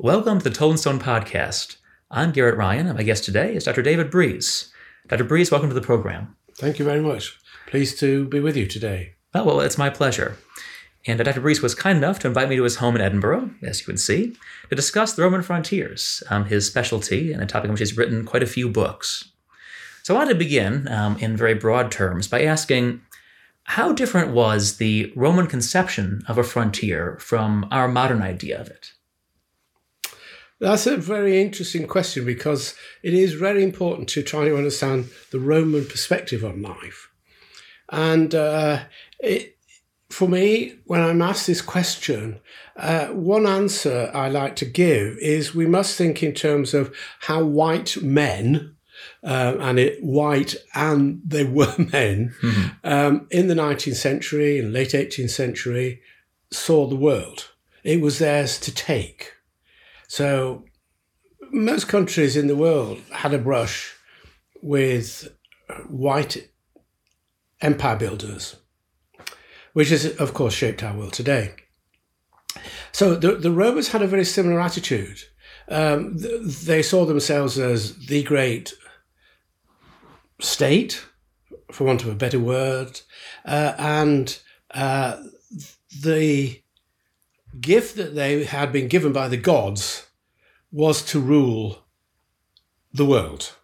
Welcome to the Toldinstone Podcast. I'm Garrett Ryan, and my guest today is Dr. David Breeze. Dr. Breeze, welcome to the program. Thank you very much. Pleased to be with you today. Oh, well, it's my pleasure. And uh, Dr. Breeze was kind enough to invite me to his home in Edinburgh, as you can see, to discuss the Roman frontiers, um, his specialty, and a topic on which he's written quite a few books. So I wanted to begin, um, in very broad terms, by asking how different was the Roman conception of a frontier from our modern idea of it? That's a very interesting question because it is very important to try to understand the Roman perspective on life. And uh, it, for me, when I'm asked this question, uh, one answer I like to give is we must think in terms of how white men, uh, and it white and they were men, mm-hmm. um, in the 19th century and late 18th century saw the world. It was theirs to take. So most countries in the world had a brush with white empire builders which has, of course, shaped our world today. So the, the Romans had a very similar attitude. Um, they saw themselves as the great state, for want of a better word, uh, and uh, the gift that they had been given by the gods was to rule the world.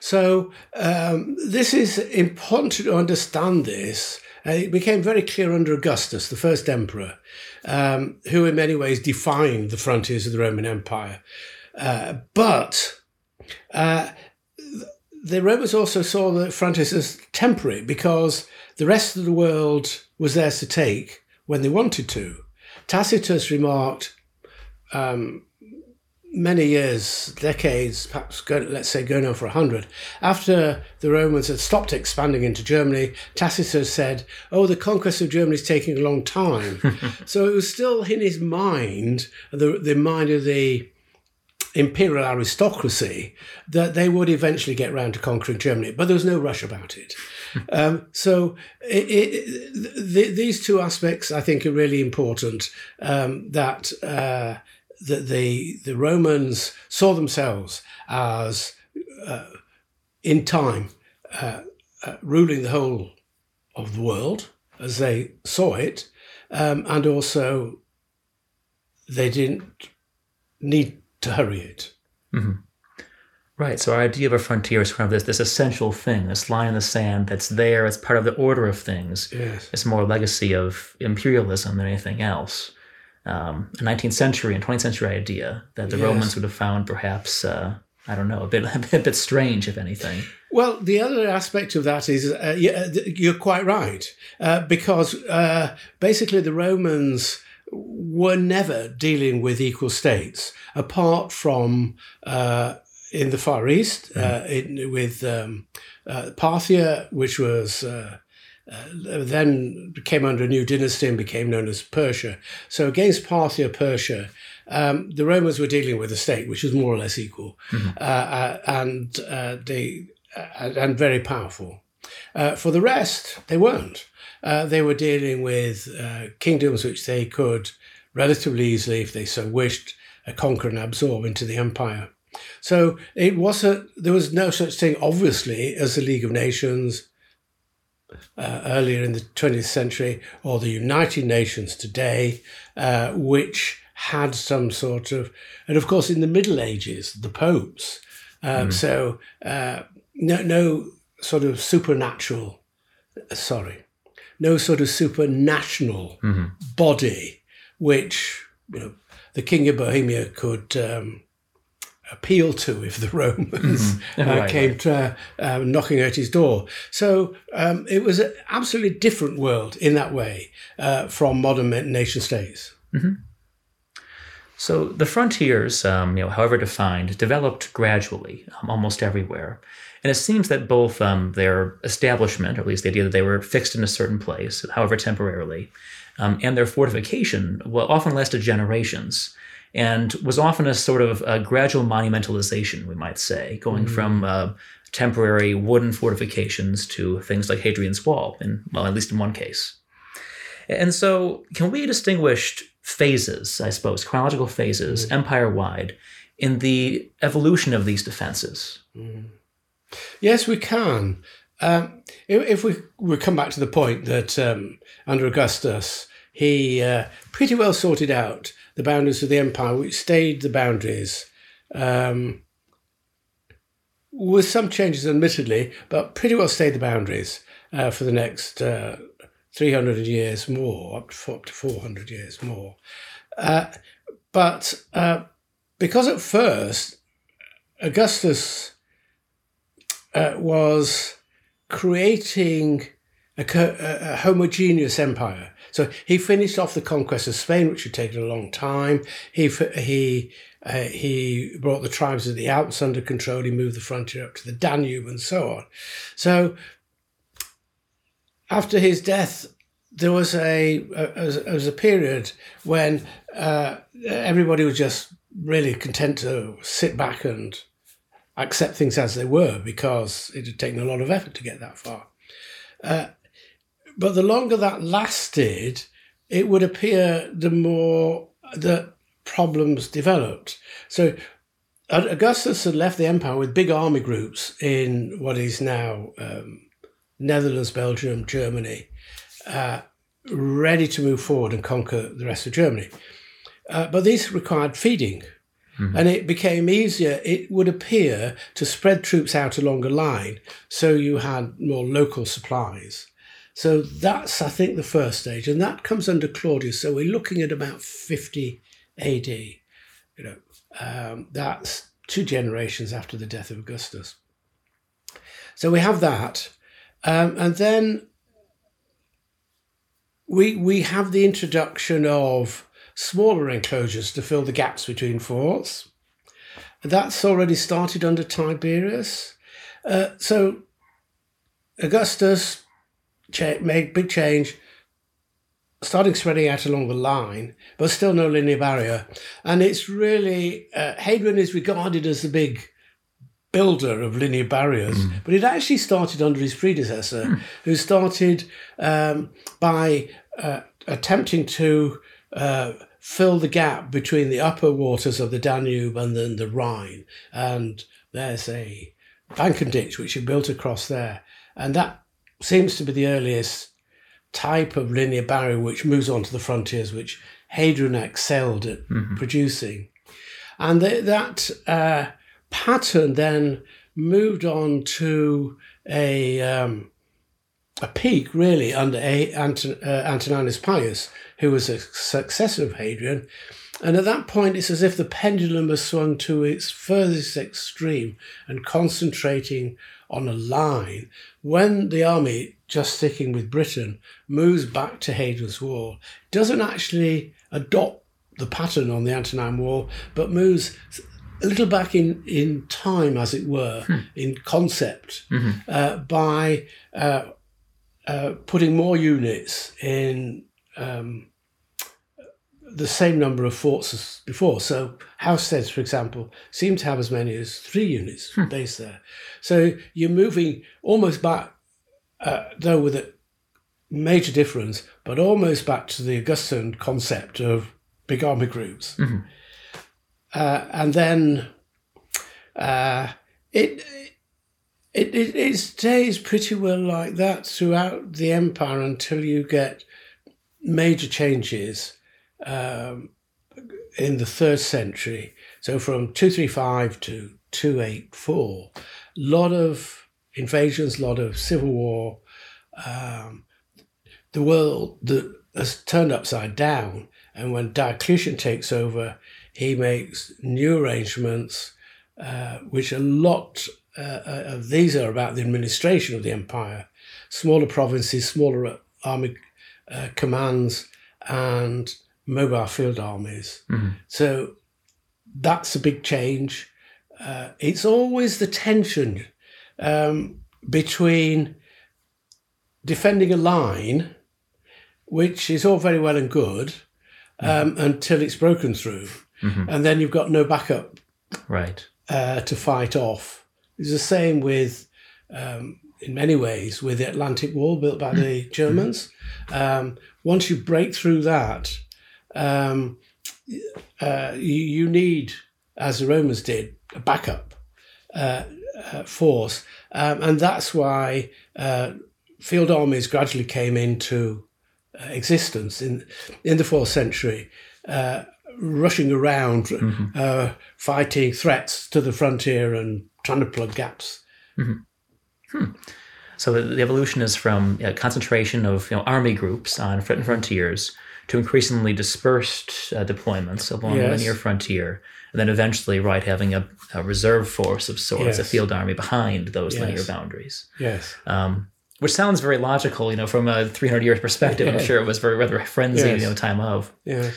So um, this is important to understand this uh, it became very clear under Augustus, the first emperor, um, who in many ways defined the frontiers of the Roman Empire. Uh, but uh, the Romans also saw the frontiers as temporary because the rest of the world was theirs to take when they wanted to. Tacitus remarked um, many years, decades, perhaps go, let's say going on for a hundred, after the Romans had stopped expanding into Germany, Tacitus said, "Oh, the conquest of Germany is taking a long time." so it was still in his mind, the the mind of the imperial aristocracy, that they would eventually get round to conquering Germany, but there was no rush about it. um, so it, it, the, these two aspects, I think, are really important. Um, that uh, that the the Romans saw themselves as uh, in time uh, uh, ruling the whole of the world as they saw it, um, and also they didn't need to hurry it. Mm-hmm. Right. So our idea of a frontier is kind of this this essential thing, this line in the sand that's there. It's part of the order of things. Yes. It's more a legacy of imperialism than anything else um, a 19th century and 20th century idea that the yes. Romans would have found perhaps, uh, I don't know, a bit, a bit strange, if anything. Well, the other aspect of that is uh, you're quite right, uh, because uh, basically the Romans were never dealing with equal states, apart from uh, in the Far East mm. in, with um, Parthia, which was uh, then came under a new dynasty and became known as Persia. So against Parthia, Persia, um, the Romans were dealing with a state which was more or less equal mm-hmm. uh, uh, and uh, they uh, and very powerful. Uh, for the rest, they weren't. They were dealing with kingdoms which they could relatively easily, if they so wished, conquer and absorb into the empire. So it was a, there was no such thing, obviously, as the League of Nations uh, earlier in the 20th century or the United Nations today, uh, which had some sort of, and of course in the Middle Ages, the popes. Um, mm. So uh, no, no sort of supernatural, sorry, no sort of supranational mm-hmm. body, which you know the King of Bohemia could um, appeal to if the Romans mm-hmm. uh, right, came right. To, uh, knocking at his door. So um, it was an absolutely different world in that way uh, from modern nation states. Mm-hmm. So the frontiers, um, you know, however defined, developed gradually um, almost everywhere. And it seems that both um, their establishment, or at least the idea that they were fixed in a certain place, however temporarily, um, and their fortification well, often lasted generations and was often a sort of a gradual monumentalization, we might say, going mm. from uh, temporary wooden fortifications to things like Hadrian's Wall, in, well, at least in one case. And so, can we distinguish phases, I suppose, chronological phases, empire wide, in the evolution of these defenses? Yes, we can. Um, if, we we come back to the point that um, under Augustus, he uh, pretty well sorted out the boundaries of the empire, which stayed the boundaries, um, with some changes, admittedly, but pretty well stayed the boundaries uh, for the next uh, 300 years more, up to, up to 400 years more. Uh, but uh, because at first, Augustus uh, was creating a, a, homogeneous empire. So he finished off the conquest of Spain, which had taken a long time. He he uh, he brought the tribes of the Alps under control. He moved the frontier up to the Danube and so on. So after his death, there was a, a, a was a period when uh, everybody was just really content to sit back and accept things as they were because it had taken a lot of effort to get that far. Uh, but the longer that lasted, it would appear the more that problems developed. So Augustus had left the empire with big army groups in what is now um, Netherlands, Belgium, Germany, uh, ready to move forward and conquer the rest of Germany. Uh, but these required feeding. Mm-hmm. And it became easier, it would appear, to spread troops out along a line so you had more local supplies. So that's, I think, the first stage. And that comes under Claudius. So we're looking at about 50 AD. You know, um, that's two generations after the death of Augustus. So we have that. Um, and then we, we have the introduction of smaller enclosures to fill the gaps between forts. That's already started under Tiberius. Uh, so Augustus cha- made big change, starting spreading out along the line, but still no linear barrier. And it's really, uh, Hadrian is regarded as the big builder of linear barriers, mm. but it actually started under his predecessor, mm. who started um, by uh, attempting to uh, fill the gap between the upper waters of the Danube and then the Rhine. And there's a bank and ditch which he built across there. And that seems to be the earliest type of linear barrier which moves on to the frontiers, which Hadrian excelled at mm-hmm. producing. And th- that uh, pattern then moved on to a um, a peak really under a, Anton, uh, Antoninus Pius, who was a successor of Hadrian. And at that point, it's as if the pendulum has swung to its furthest extreme and concentrating on a line. When the army, just sticking with Britain, moves back to Hadrian's Wall, doesn't actually adopt the pattern on the Antonine Wall, but moves a little back in, in time, as it were, hmm. in concept, mm-hmm. uh, by uh, uh, putting more units in um, the same number of forts as before. So Housesteads, for example, seem to have as many as three units hmm. based there. So you're moving almost back, uh, though with a major difference, but almost back to the Augustan concept of big army groups. Mm-hmm. Uh, and then uh, it, it, it, it stays pretty well like that throughout the empire until you get major changes um, in the third century. So from 235 to 284, a lot of invasions, a lot of civil war. Um, the world that has turned upside down. And when Diocletian takes over, he makes new arrangements, uh, which a lot uh, uh these are about the administration of the empire. Smaller provinces, smaller army uh, commands, and mobile field armies. Mm-hmm. So that's a big change. Uh, it's always the tension um, between defending a line, which is all very well and good, um, mm-hmm. until it's broken through, mm-hmm. and then you've got no backup, right, uh, to fight off. It's the same with, um, in many ways, with the Atlantic Wall built by the mm-hmm. Germans. Um, once you break through that, um, uh, you, you need, as the Romans did, a backup uh, uh, force, um, and that's why uh, field armies gradually came into uh, existence in in the fourth century, uh, rushing around, uh, fighting threats to the frontier and trying to plug gaps. So the, the evolution is from a concentration of you know, army groups on front and frontiers to increasingly dispersed uh, deployments along the linear frontier, and then eventually, right, having a, a reserve force of sorts, a field army behind those Yes. linear boundaries. Yes. Um, which sounds very logical, you know, from a 300 year perspective. I'm sure it was very rather frenzied, Yes. you know, time of. Yeah.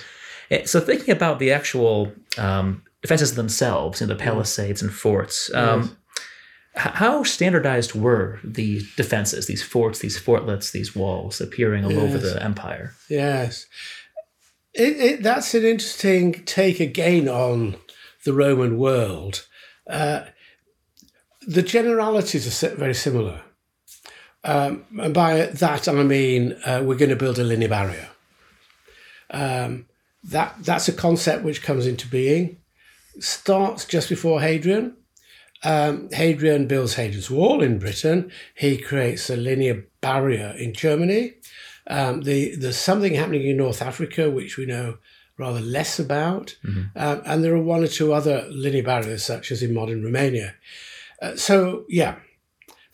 Eh, So thinking about the actual um, defenses themselves, you know, the palisades and forts, um, Yes. how standardized were the defenses, these forts, these fortlets, these walls appearing all over the empire? Yes. It, it, that's an interesting take again on the Roman world. Uh, the generalities are very similar. Um, and by that, I mean uh, we're going to build a linear barrier. Um, that, that's a concept which comes into being, starts just before Hadrian. Um, Hadrian builds Hadrian's Wall in Britain. He creates a linear barrier in Germany. Um, the, there's something happening in North Africa which we know rather less about, um, and there are one or two other linear barriers, such as in modern Romania. Uh, so yeah,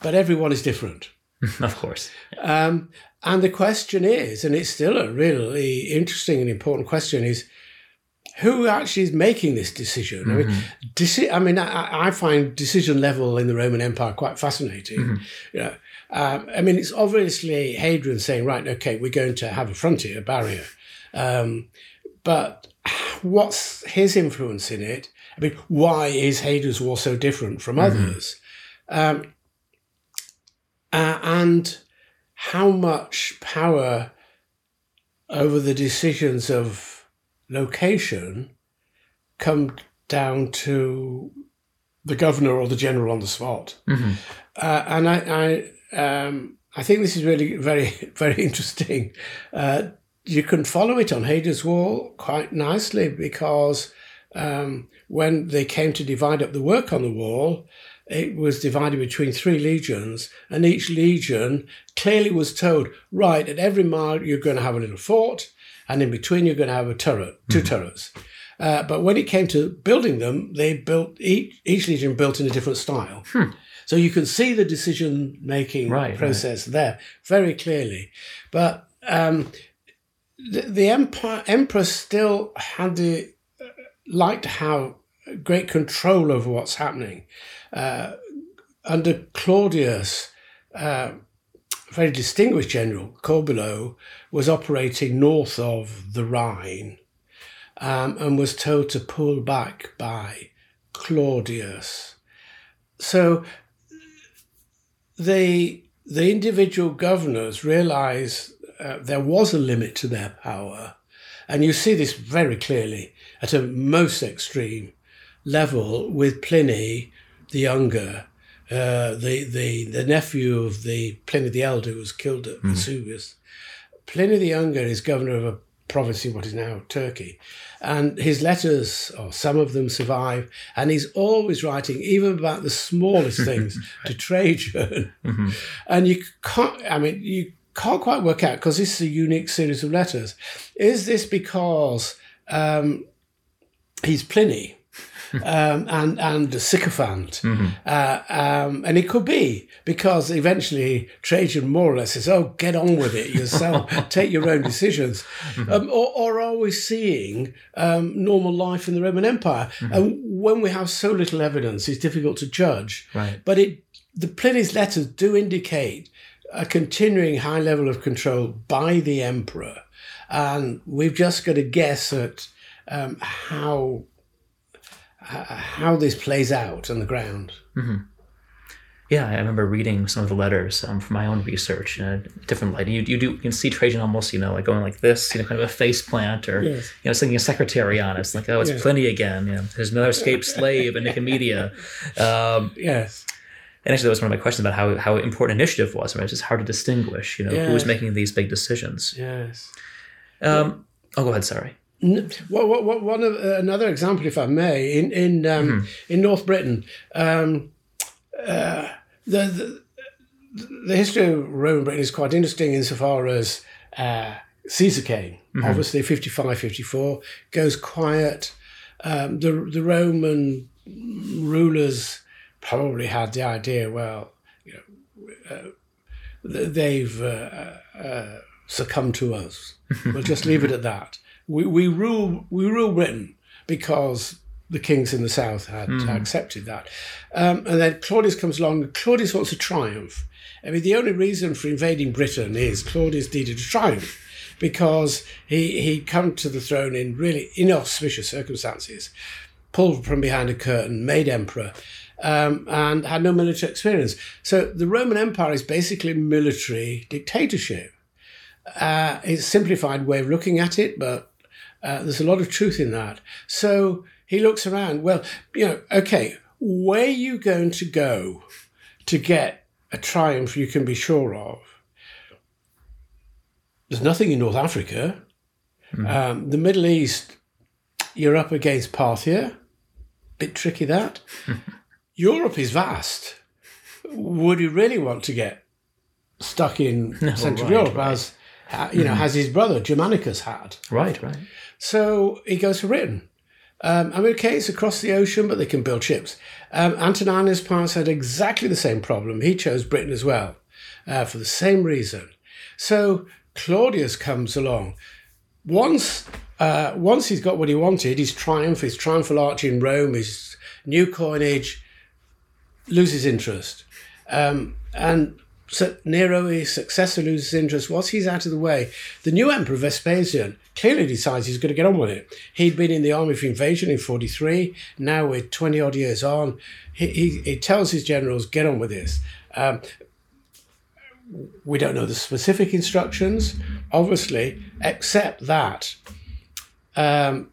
but everyone is different. of course. Um, and the question is, and it's still a really interesting and important question, is who actually is making this decision? I mean, deci- I mean, I, I find decision level in the Roman Empire quite fascinating. You know, um, I mean, it's obviously Hadrian saying, right, okay, we're going to have a frontier a barrier, um, but what's his influence in it? I mean, why is Hadrian's Wall so different from others? Um, uh, and how much power over the decisions of location come down to the governor or the general on the spot. Mhm. Uh, and I, I, um, I think this is really very, very interesting. Uh, you can follow it on Hadrian's Wall quite nicely because um, when they came to divide up the work on the wall, it was divided between three legions, and each legion clearly was told, right, at every mile you're going to have a little fort, and in between you're going to have a turret, 2 turrets. Uh, but when it came to building them, they built each each legion built in a different style. So you can see the decision making Right, right. process there very clearly. But um, the, the empire emperor still had the like to have great control over what's happening. Uh, under Claudius, uh, a very distinguished general, Corbulo, was operating north of the Rhine um, and was told to pull back by Claudius. So the the individual governors realized uh, there was a limit to their power, and you see this very clearly at a most extreme level with Pliny the Younger, uh, the the the nephew of the Pliny the Elder who was killed at Vesuvius. Pliny the Younger is governor of a province in what is now Turkey. And his letters, or some of them, survive. And he's always writing, even about the smallest things, to Trajan. And you can't, I mean, you can't quite work out, because this is a unique series of letters. Is this because um, he's Pliny? Um, and and a sycophant, uh, um, and it could be because eventually Trajan more or less says, "Oh, get on with it yourself, take your own decisions," um, or, or are we seeing um, normal life in the Roman Empire? And when we have so little evidence, it's difficult to judge. Right. But it, the Pliny's letters do indicate a continuing high level of control by the emperor, and we've just got to guess at um, how how this plays out on the ground. Yeah, I remember reading some of the letters um, from my own research in a different light. You, you do you can see Trajan almost, you know, like going like this, you know, kind of a face plant or Yes. you know, singing a secretary on. It's like, oh, it's Yes. Pliny again. You know, there's another escaped slave in Nicomedia. Um, Yes, and actually, that was one of my questions about how, how important initiative was. Right? It's just hard to distinguish, you know, who was making these big decisions. yes. Um, oh, go ahead. Sorry. N- what, what, one of, uh, another example, if I may, in in um, in North Britain, um, uh, the, the the history of Roman Britain is quite interesting insofar as uh, Caesar came, obviously 55, 54, goes quiet. Um, the the Roman rulers probably had the idea, well, you know, uh, they've uh, uh, succumbed to us. We'll just leave it at that. We, we rule we rule Britain because the kings in the south had accepted that. Um, and then Claudius comes along. Claudius wants to triumph. I mean, the only reason for invading Britain is Claudius needed a triumph because he he'd come to the throne in really inauspicious circumstances, pulled from behind a curtain, made emperor, um, and had no military experience. So the Roman Empire is basically military dictatorship. Uh, it's a simplified way of looking at it, but uh, there's a lot of truth in that. So he looks around. Well, you know, okay, where are you going to go to get a triumph you can be sure of? There's nothing in North Africa. Um, the Middle East, you're up against Parthia. Bit tricky that. Europe is vast. Would you really want to get stuck in Central right, Europe right. as you know, as his brother Germanicus had? Right, right. So he goes to Britain. Um, I mean, okay, it's across the ocean, but they can build ships. Um, Antoninus Pius had exactly the same problem. He chose Britain as well uh, for the same reason. So Claudius comes along. Once, uh, once he's got what he wanted, his triumph, his triumphal arch in Rome, his new coinage, loses interest. Um, and so Nero, his successor, loses interest. Once he's out of the way, the new emperor Vespasian clearly decides he's going to get on with it. He'd been in the army for invasion in 43. Now we're 20 odd years on. He, he, he tells his generals, get on with this. Um, we don't know the specific instructions, obviously, except that um,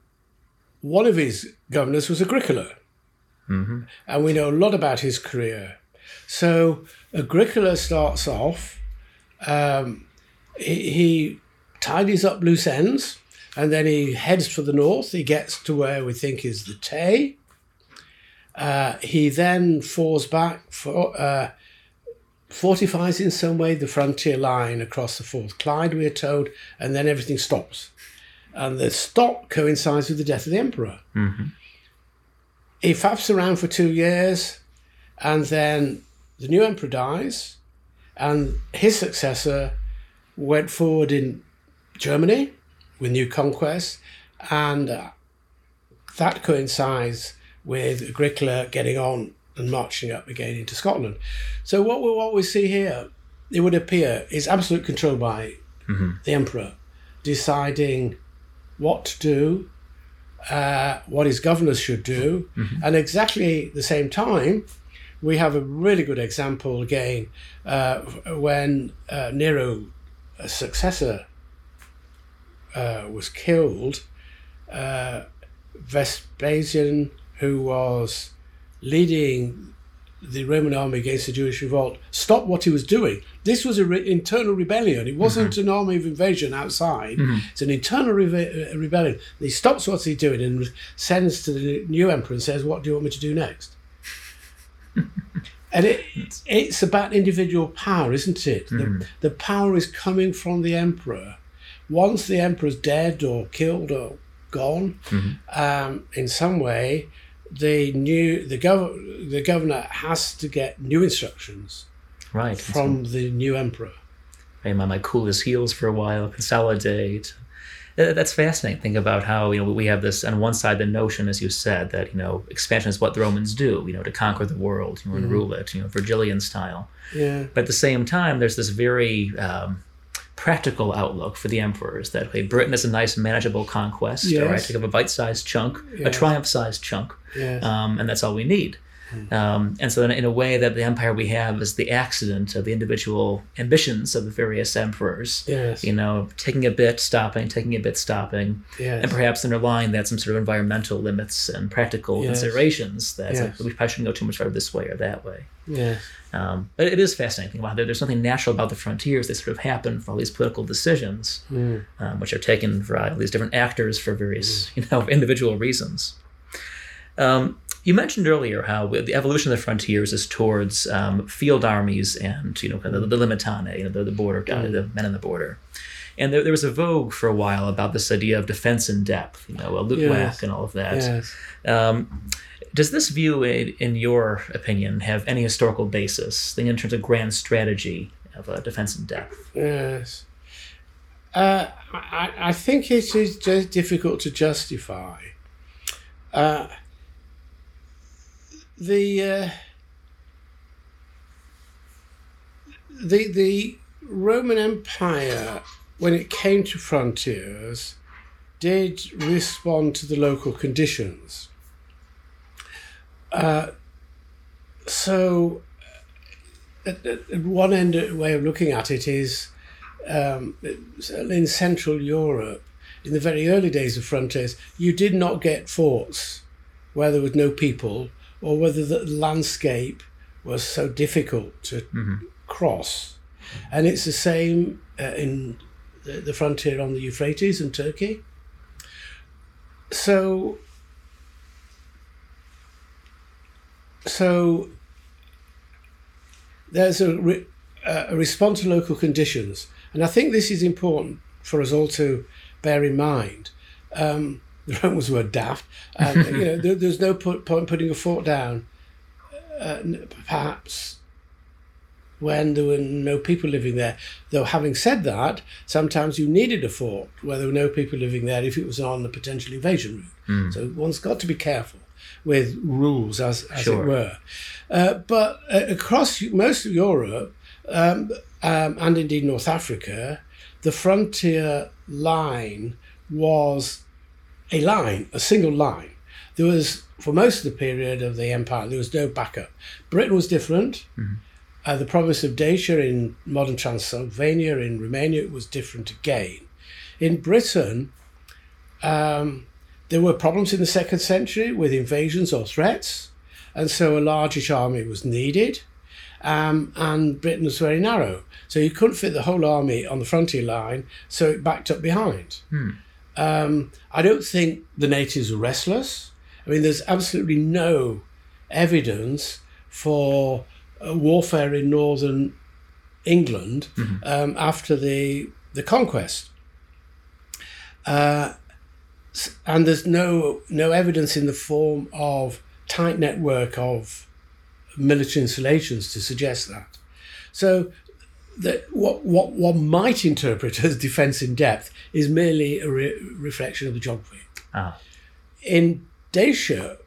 one of his governors was Agricola. And we know a lot about his career. So Agricola starts off, um, he, he tidies up loose ends, and then he heads for the north. He gets to where we think is the Tay. Uh, he then falls back, for, uh, fortifies in some way the frontier line across the Forth Clyde, we are told, and then everything stops. And the stop coincides with the death of the emperor. He faffs around for two years, and then the new emperor dies, and his successor went forward in Germany with new conquests, and uh, that coincides with Agricola getting on and marching up again into Scotland. So what we what we see here, it would appear, is absolute control by the emperor, deciding what to do, uh, what his governors should do, and exactly the same time, we have a really good example again uh, when uh, Nero, a successor, uh, was killed. Uh, Vespasian, who was leading the Roman army against the Jewish revolt, stopped what he was doing. This was an re- internal rebellion. It wasn't an army of invasion outside. It's an internal reve- uh, rebellion. He stops what he's doing and sends to the new emperor and says, "What do you want me to do next?" and it, it's about individual power, isn't it? The, the power is coming from the emperor. Once the emperor's dead or killed or gone, um, in some way, the new the gov- the governor has to get new instructions Right. from the new emperor. I might, might cool his heels for a while, consolidate. That's fascinating. Think about how you know we have this on one side the notion, as you said, that you know expansion is what the Romans do, you know, to conquer the world, you know, and rule it, you know, Virgilian style. Yeah, But at the same time, there's this very um, practical outlook for the emperors that okay, Britain is a nice, manageable conquest. All right, Yes. take up a bite-sized chunk, a triumph-sized chunk, yeah, um, and that's all we need. Um, and so, in, in, a way, that the empire we have is the accident of the individual ambitions of the various emperors. Yes. You know, taking a bit, stopping, taking a bit, stopping. Yes. And perhaps underlying that some sort of environmental limits and practical yes. considerations that yes. like, we probably shouldn't go too much further this way or that way. Yeah. Um, but it is fascinating about it. There's something natural about the frontiers. They sort of happen for all these political decisions, mm. um, which are taken for all these different actors for various, mm. you know, individual reasons. Um, you mentioned earlier how the evolution of the frontiers is towards um, field armies and you know kind of the, the limitanei, you know, the, the border the men on the border. And there, there was a vogue for a while about this idea of defense in depth, you know, a loot yes. and all of that. Yes. Um, does this view, in your opinion, have any historical basis, in terms of grand strategy of uh, defense in depth? Yes. Uh, I, I think it is just difficult to justify. Uh, the uh, the the Roman Empire, when it came to frontiers, did respond to the local conditions. Uh, so, at, at, one end way of looking at it is um, in Central Europe, in the very early days of frontiers, you did not get forts where there was no people or whether the landscape was so difficult to mm-hmm. cross. And it's the same uh, in the, the frontier on the Euphrates in Turkey. So, so there's a, re, uh, a response to local conditions, and I think this is important for us all to bear in mind. Um, the Romans were daft. And, you know, there, there's no point putting a fort down. Uh, perhaps when there were no people living there. Though, having said that, sometimes you needed a fort where there were no people living there if it was on a potential invasion route. Mm. So one's got to be careful with rules, as, as sure. it were. Uh, but uh, across most of Europe um, um, and indeed North Africa, the frontier line was a line, a single line. There was, for most of the period of the empire, there was no backup. Britain was different. Mm-hmm. Uh, the province of Dacia in modern Transylvania, in Romania, was different again. In Britain, um, there were problems in the second century with invasions or threats, and so a largish army was needed. Um, and Britain was very narrow, so you couldn't fit the whole army on the frontier line, so it backed up behind. Hmm. Um, I don't think the natives were restless. I mean, there's absolutely no evidence for uh, warfare in northern England mm-hmm. um, after the the conquest. Uh, and there's no no evidence in the form of tight network of military installations to suggest that. So that what what one might interpret as defence in depth is merely a re- reflection of the geography. Ah. In Dacia,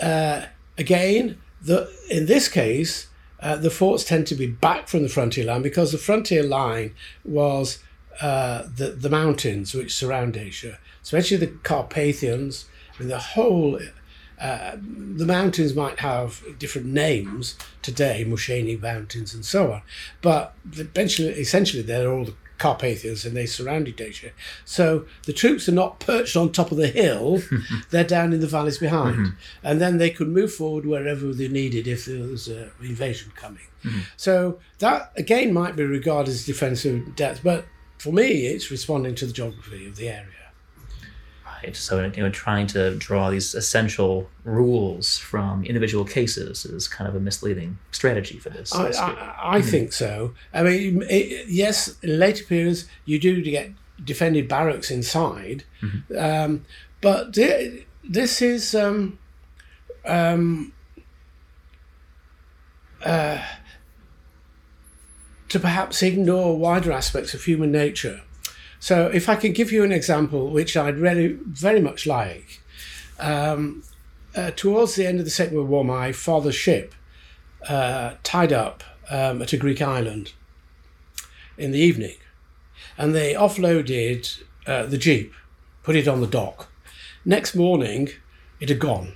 uh, again, the in this case, uh, the forts tend to be back from the frontier line because the frontier line was uh, the the mountains which surround Dacia, especially the Carpathians. I mean, the whole uh, the mountains might have different names today, Musheni Mountains and so on, but eventually, essentially, they're all the Carpathians and they surrounded Dacia. So the troops are not perched on top of the hill, they're down in the valleys behind. Mm-hmm. And then they could move forward wherever they needed if there was an invasion coming. Mm-hmm. So that, again, might be regarded as defensive depth, but for me, it's responding to the geography of the area. Right. So, you know, trying to draw these essential rules from individual cases is kind of a misleading strategy for this. I, I, I think so. I mean, it, yes, in later periods, you do get defended barracks inside, Mhm. um, but thi- this is um, um, uh, to perhaps ignore wider aspects of human nature. So, if I can give you an example, which I'd really very much like, um, uh, towards the end of the Second World War, my father's ship uh, tied up um, at a Greek island in the evening, and they offloaded uh, the jeep, put it on the dock. Next morning, it had gone,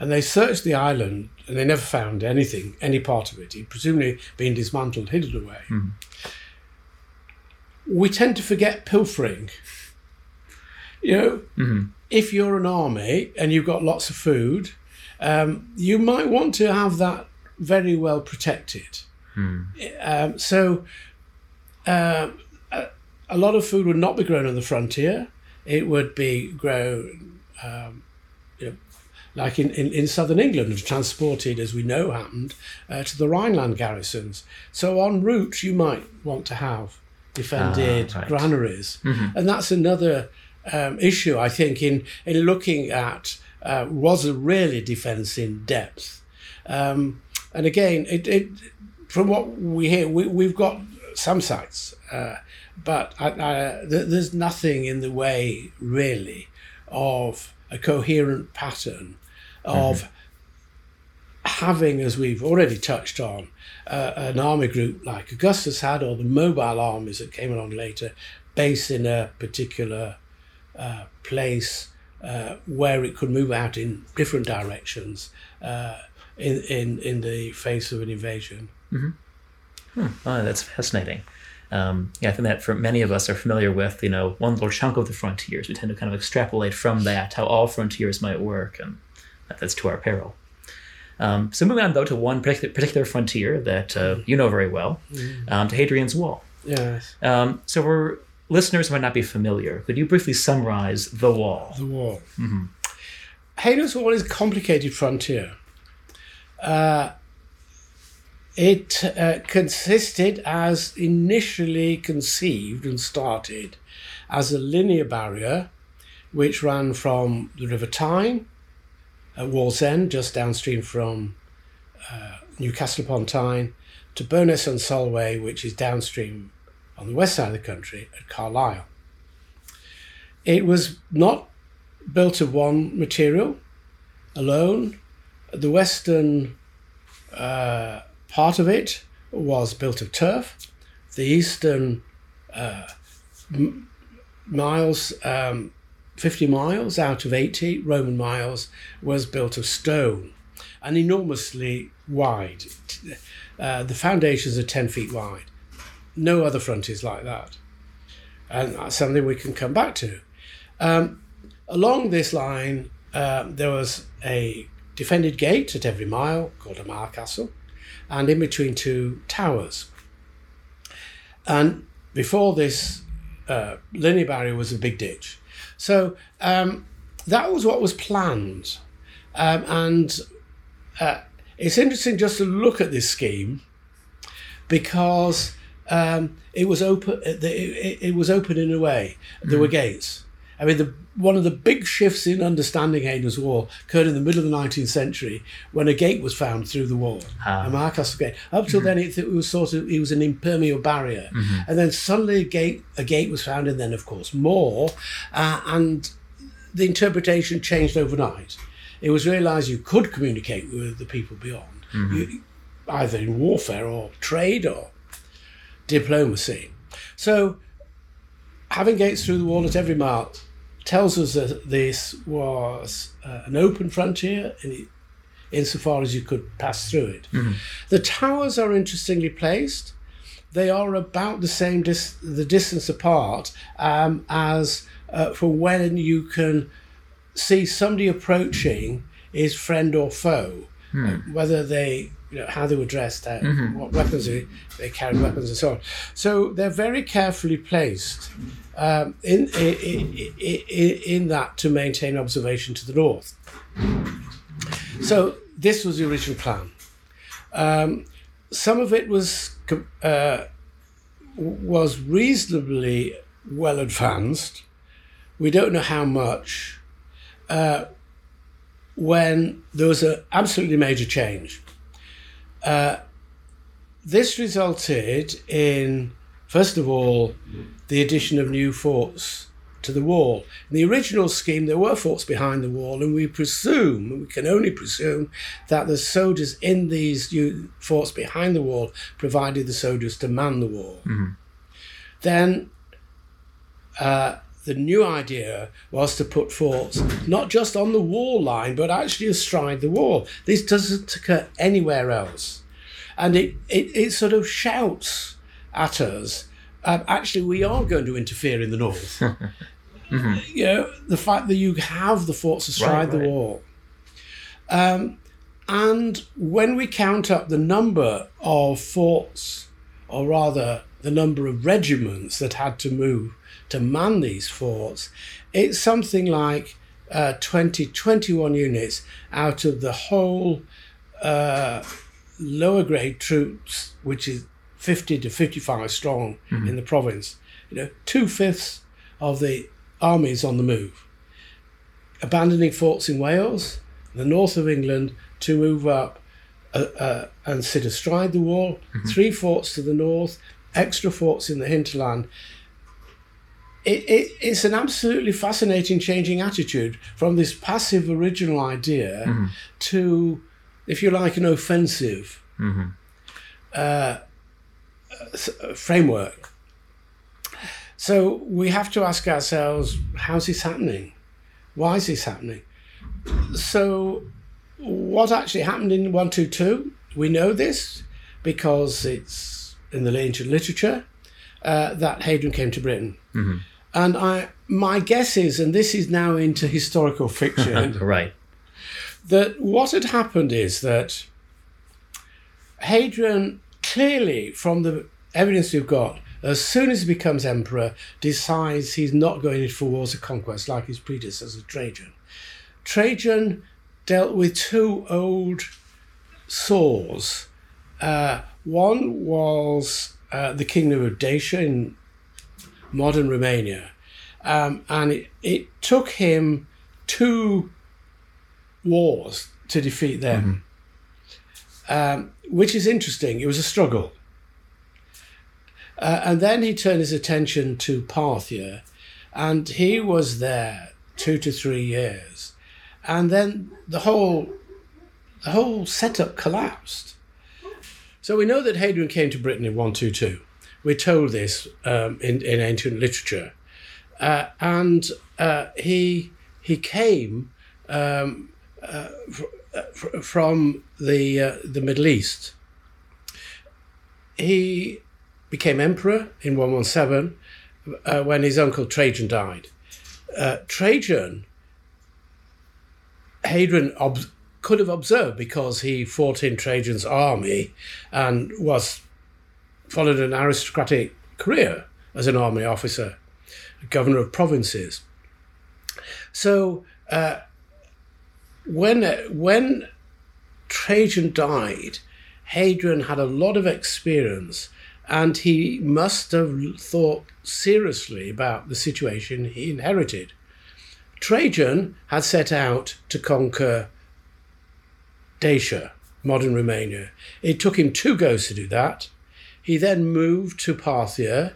and they searched the island and they never found anything, any part of it. It presumably been dismantled, hidden away. Mhm. We tend to forget pilfering. You know, hmm if you're an army and you've got lots of food, um, you might want to have that very well protected. Hmm. Um, so, um, a, a lot of food would not be grown on the frontier. It would be grown, um, you know, like in, in, in southern England, and transported, as we know happened, uh, to the Rhineland garrisons. So, en route, you might want to have defended Ah, right. granaries. Mhm. And that's another um, issue, I think, in, in looking at uh, was a really defence in depth. Um, and again, it, it, from what we hear, we, we've got some sites, uh, but I, I, th- there's nothing in the way, really, of a coherent pattern of having, as we've already touched on, uh, an army group like Augustus had, or the mobile armies that came along later, based in a particular uh, place uh, where it could move out in different directions uh, in, in, in the face of an invasion. Hmm. Oh, that's fascinating. Um, yeah, I think that for many of us are familiar with, you know, one little chunk of the frontiers. We tend to kind of extrapolate from that how all frontiers might work, and that- that's to our peril. Um, so moving on though to one particular, particular frontier that uh, you know very well, um, to Hadrian's Wall. Yes, Um, so for listeners who might not be familiar, could you briefly summarize the wall? the wall. Hadrian's Wall is a complicated frontier. Uh, it uh, consisted, as initially conceived and started, as a linear barrier which ran from the River Tyne at Wallsend, just downstream from uh, Newcastle upon Tyne, to Bowness on Solway, which is downstream on the west side of the country at Carlisle. It was not built of one material alone. The western uh, part of it was built of turf. The eastern uh, m- miles, um, 50 miles out of 80 Roman miles, was built of stone and enormously wide. Uh, the foundations are 10 feet wide. No other front is like that. And that's something we can come back to. Um, along this line, um, there was a defended gate at every mile called a mile castle, and in between two towers. And before this uh, linear barrier was a big ditch. So um, that was what was planned. Um, and uh, it's interesting just to look at this scheme because um, it was open. It, it, it was open in a way. There were gates. I mean, the, one of the big shifts in understanding Hadrian's Wall occurred in the middle of the 19th century when a gate was found through the wall, Ah. a milecastle gate. Up till then, it, it was sort of it was an impermeable barrier, and then suddenly a gate a gate was found, and then of course more, uh, and the interpretation changed overnight. It was realised you could communicate with the people beyond, you, either in warfare or trade or diplomacy. So, having gates through the wall at every mile tells us that this was uh, an open frontier in, insofar as you could pass through it. The towers are interestingly placed. They are about the same dis- the distance apart um, as uh, for when you can see somebody approaching is friend or foe, uh, whether they you know how they were dressed, uh, what weapons they, they carried, weapons and so on. So they're very carefully placed um, in, in, in in that to maintain observation to the north. So this was the original plan. Um, some of it was uh, was reasonably well advanced. We don't know how much. Uh, when there was an absolutely major change, uh, this resulted in, first of all, the addition of new forts to the wall. In the original scheme, there were forts behind the wall, and we presume, we can only presume, that the soldiers in these new forts behind the wall provided the soldiers to man the wall. Then uh, the new idea was to put forts not just on the wall line, but actually astride the wall. This doesn't occur anywhere else. And it, it, it sort of shouts at us um, actually, we are going to interfere in the north. mm-hmm. You know, the fact that you have the forts astride right, right. the wall. Um, and when we count up the number of forts, or rather the number of regiments that had to move to man these forts, it's something like uh, 20, 21 units out of the whole uh, lower grade troops, which is 50 to 55 strong mm-hmm. in the province. You know, two fifths of the armies on the move, abandoning forts in Wales, the north of England, to move up uh, uh, and sit astride the wall. Mm-hmm. Three forts to the north, extra forts in the hinterland. It, it, it's an absolutely fascinating changing attitude from this passive original idea mm-hmm. to, if you like, an offensive. Mm-hmm. Uh, framework. So we have to ask ourselves, how's this happening? Why is this happening? So, what actually happened in 122? We know this because it's in the ancient literature uh, that Hadrian came to Britain. Mm-hmm. And I, my guess is, and this is now into historical fiction, right? That what had happened is that Hadrian clearly, from the evidence we've got, as soon as he becomes emperor, decides he's not going for wars of conquest like his predecessor Trajan. Trajan dealt with two old sores. Uh, one was uh, the kingdom of Dacia in modern Romania, um, and it, it, took him two wars to defeat them. Mm-hmm. Um, which is interesting. It was a struggle. Uh, and then he turned his attention to Parthia, and he was there two to three years. And then the whole, the whole setup collapsed. So we know that Hadrian came to Britain in 122. We're told this um, in, in ancient literature. Uh, and uh, he, he came um, uh, from the uh, the Middle East. He became emperor in 117 uh, when his uncle Trajan died. Uh, Trajan, Hadrian ob- could have observed because he fought in Trajan's army and was followed an aristocratic career as an army officer, governor of provinces. So uh, when when Trajan died, Hadrian had a lot of experience and he must have thought seriously about the situation he inherited. Trajan had set out to conquer Dacia, modern Romania. It took him two goes to do that. He then moved to Parthia.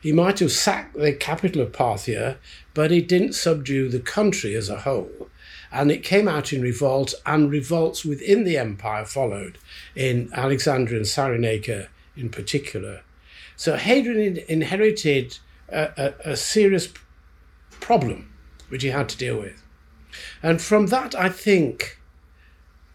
He might have sacked the capital of Parthia, but he didn't subdue the country as a whole and it came out in revolt, and revolts within the empire followed, in Alexandria and Cyrenaica in particular. So Hadrian inherited a, a, a serious problem which he had to deal with. And from that, I think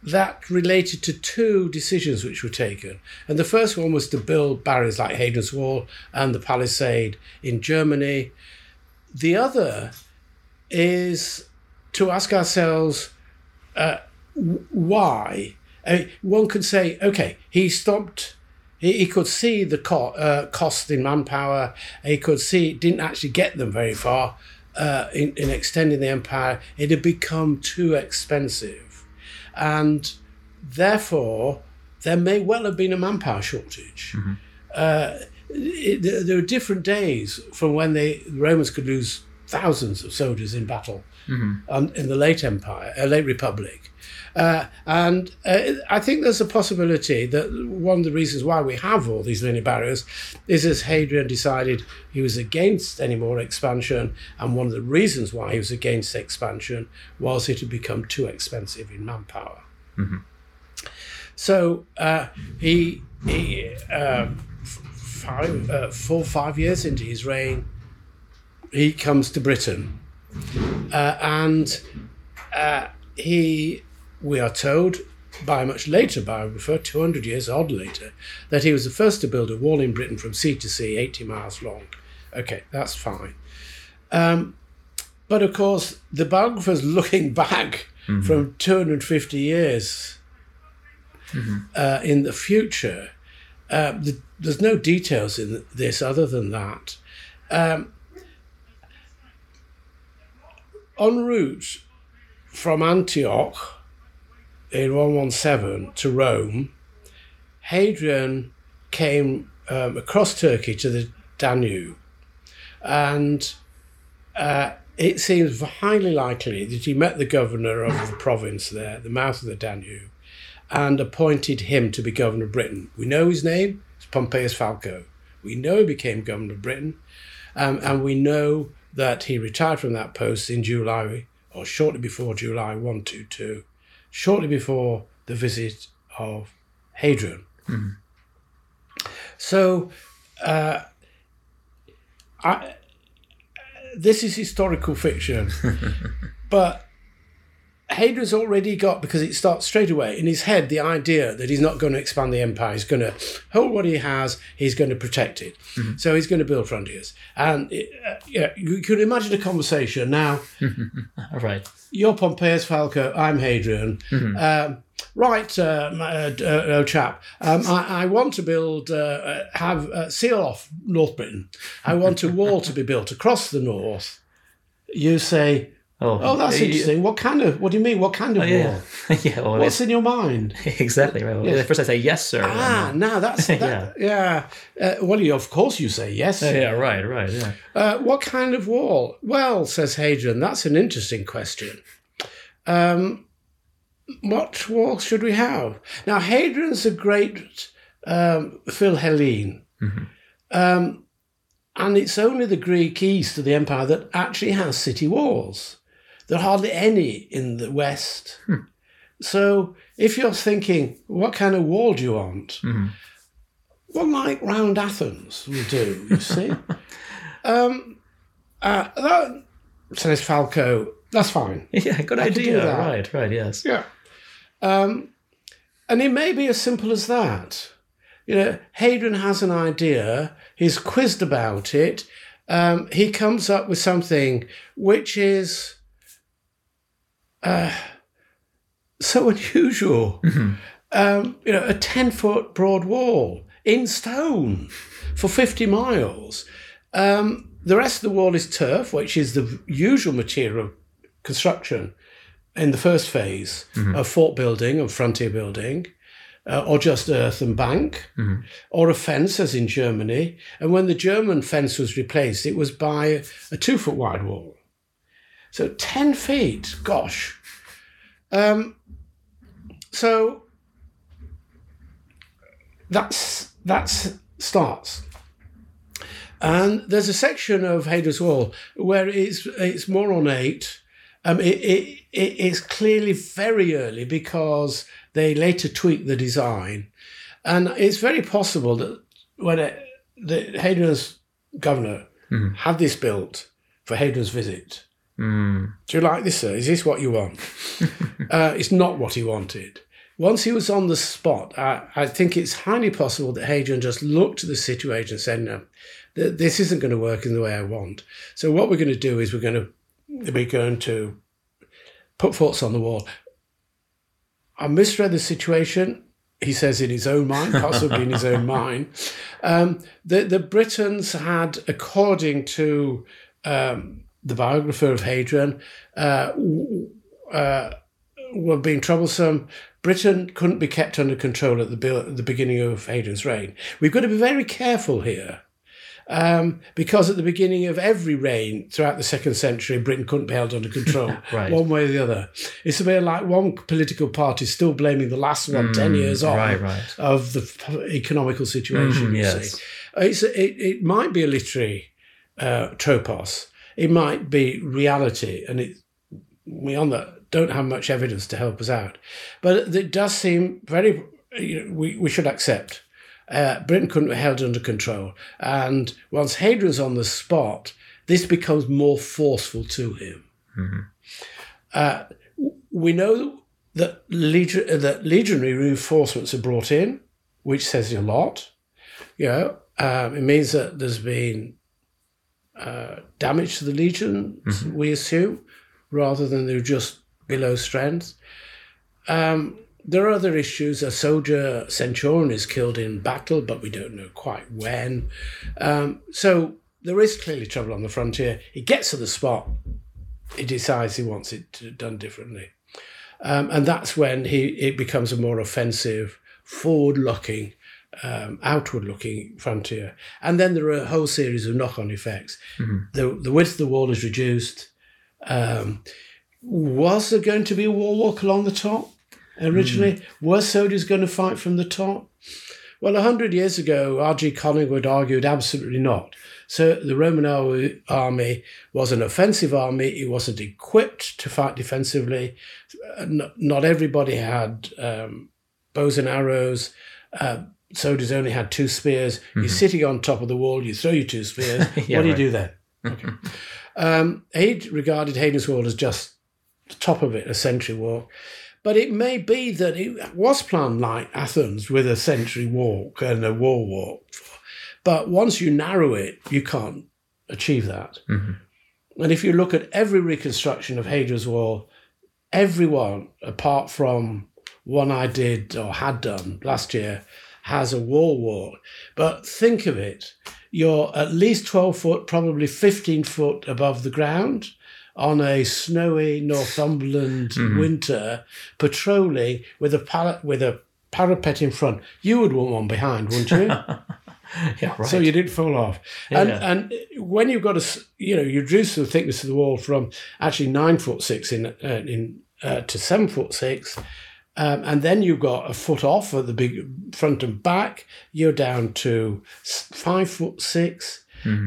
that related to two decisions which were taken. And the first one was to build barriers like Hadrian's Wall and the Palisade in Germany. The other is to ask ourselves uh, why. I mean, one could say, okay, he stopped. He, he could see the co- uh, cost in manpower. He could see it didn't actually get them very far uh, in, in extending the empire. It had become too expensive, and therefore there may well have been a manpower shortage. Mm-hmm. Uh, it, there are different days from when the Romans could lose thousands of soldiers in battle mm-hmm. um, in the late Empire, uh, late Republic. Uh, and uh, I think there's a possibility that one of the reasons why we have all these linear barriers is as Hadrian decided he was against any more expansion, and one of the reasons why he was against expansion was it had become too expensive in manpower. Mm-hmm. So uh, he, he uh, five, uh, four, five years into his reign, he comes to Britain, uh, and uh, he, we are told by a much later biographer, 200 years odd later, that he was the first to build a wall in Britain from sea to sea, 80 miles long. Okay, that's fine. Um, but of course, the biographer's looking back from 250 years uh, in the future. Uh, the, there's no details in this other than that. Um, en route from Antioch in 117 to Rome, Hadrian came um, across Turkey to the Danube, and uh, it seems highly likely that he met the governor of the province there, the mouth of the Danube, and appointed him to be governor of Britain. We know his name, it's Pompeius Falco. We know he became governor of Britain, um, and we know that he retired from that post in July, or shortly before July 122, shortly before the visit of Hadrian. So, uh, I, this is historical fiction, but Hadrian's already got because it starts straight away in his head the idea that he's not going to expand the empire. He's going to hold what he has. He's going to protect it. So he's going to build frontiers. And it, uh, yeah, you could imagine a conversation now. All right. You're Pompeius Falco. I'm Hadrian. Um, right, uh, uh, uh, old chap. Um, I, I want to build, uh, uh, have uh, seal off North Britain. I want a wall to be built across the north. You say, Oh, "Oh, that's yeah, interesting. What kind of? What do you mean? What kind of Oh, yeah. wall? yeah. Well, What's in your mind?" exactly right. Well. First, I say yes, sir. Ah, and now that's that, yeah. Uh, well, you, of course you say yes. then- yeah. Right. Right. Yeah. Uh, what kind of wall? Well, says Hadrian, that's an interesting question. Um, what wall should we have? Now, Hadrian's a great um, Philhellene. Um, and it's only the Greek east of the empire that actually has city walls. There are hardly any in the west. So if you're thinking, what kind of wall do you want? Well, like round Athens will do, you see. um, uh, that says Falco. That's fine. Yeah. Good I idea. Right. Right. Yes. Yeah. Um, and it may be as simple as that. You know, Hadrian has an idea, he's quizzed about it, um, he comes up with something which is uh, so unusual. Um, you know, a 10 foot broad wall in stone for 50 miles. Um, the rest of the wall is turf, which is the usual material of construction in the first phase of fort building and frontier building, uh, or just earth and bank, or a fence, as in Germany. And when the German fence was replaced, it was by a two foot wide wall. So 10 feet, gosh. Um, so that's that's starts. And there's a section of Hadrian's Wall where it's it's more ornate. Um, it, it, it is clearly very early because they later tweaked the design, and it's very possible that when it, the Hadrian's governor had this built for Hadrian's visit. Mm. Do you like this, sir? Is this what you want? uh, it's not what he wanted. Once he was on the spot, I, I think it's highly possible that Hadrian just looked at the situation and said, no, th- this isn't going to work in the way I want. So what we're going to do is we're going to we're going to put forts on the wall. I misread the situation. He says in his own mind, possibly in his own mind. Um, the the Britons had, according to um, the biographer of Hadrian, uh, uh, were being troublesome. Britain couldn't be kept under control at the, bil- the beginning of Hadrian's reign. We've got to be very careful here. Um, because at the beginning of every reign throughout the second century, Britain couldn't be held under control Right. one way or the other. It's a bit like one political party still blaming the last one 10 years on right, right. of the economical situation. Mhm, you yes. see. It's, it, it might be a literary uh, tropos, it might be reality, and it, we on that don't have much evidence to help us out. But it does seem very, you know, we, we should accept. Uh, Britain couldn't be held under control. And once Hadrian's on the spot, this becomes more forceful to him. Uh, we know that, legion, that legionary reinforcements are brought in, which says a lot. You know, um, it means that there's been uh, damage to the legion, we assume, rather than they're just below strength. Um, there are other issues. A soldier centurion is killed in battle, but we don't know quite when. Um, so there is clearly trouble on the frontier. He gets to the spot, he decides he wants it done differently. Um, and that's when he it becomes a more offensive, forward-looking, um, outward-looking frontier. And then there are a whole series of knock-on effects. The the width of the wall is reduced. Um, was there going to be a wall walk along the top originally? Were soldiers going to fight from the top? Well, a hundred years ago, R.G. Collingwood argued absolutely not. So the Roman army was an offensive army. It wasn't equipped to fight defensively. Not, not everybody had um, bows and arrows. Uh, soldiers only had two spears. You're sitting on top of the wall. You throw your two spears. Yeah, what do you do then? Okay. um, he regarded Hadrian's Wall as just the top of it, a sentry wall. But it may be that it was planned like Athens with a sentry walk and a wall walk. But once you narrow it, you can't achieve that. And if you look at every reconstruction of Hadrian's Wall, everyone, apart from one I did or had done last year, has a wall walk. But think of it you're at least 12 foot, probably 15 foot above the ground on a snowy Northumberland winter, patrolling with a pallet, with a parapet in front. You would want one behind, wouldn't you? Yeah, right. So you didn't fall off. And Yeah. and when you've got a you know, you reduce the thickness of the wall from actually nine foot six in uh, in uh, to seven foot six, um, and then you've got a foot off at the big front and back. You're down to five foot 6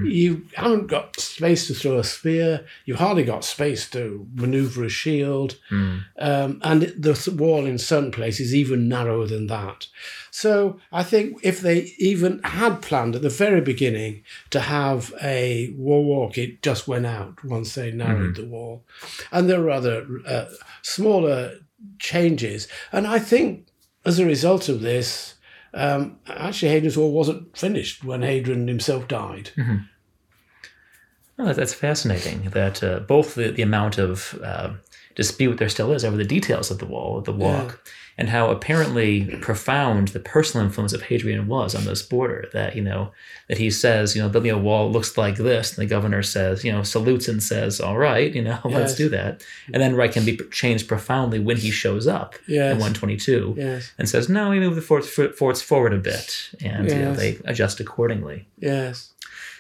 You haven't got space to throw a spear. You've hardly got space to maneuver a shield, um, and the wall in certain places is even narrower than that. So I think if they even had planned at the very beginning to have a wall walk, it just went out once they narrowed the wall, and there are other uh, smaller changes. And I think as a result of this, um, actually Hadrian's Wall wasn't finished when Hadrian himself died. Oh, that's fascinating. That uh, both the, the amount of uh, dispute there still is over the details of the wall, of the walk, and how apparently profound the personal influence of Hadrian was on this border. That you know that he says, you know, building a wall looks like this, and the governor says, you know, salutes and says, all right, you know, let's Yes. do that, and then right can be changed profoundly when he shows up in 122 Yes, and says, no, we move the forts, forts forward a bit, and you know, they adjust accordingly. yes,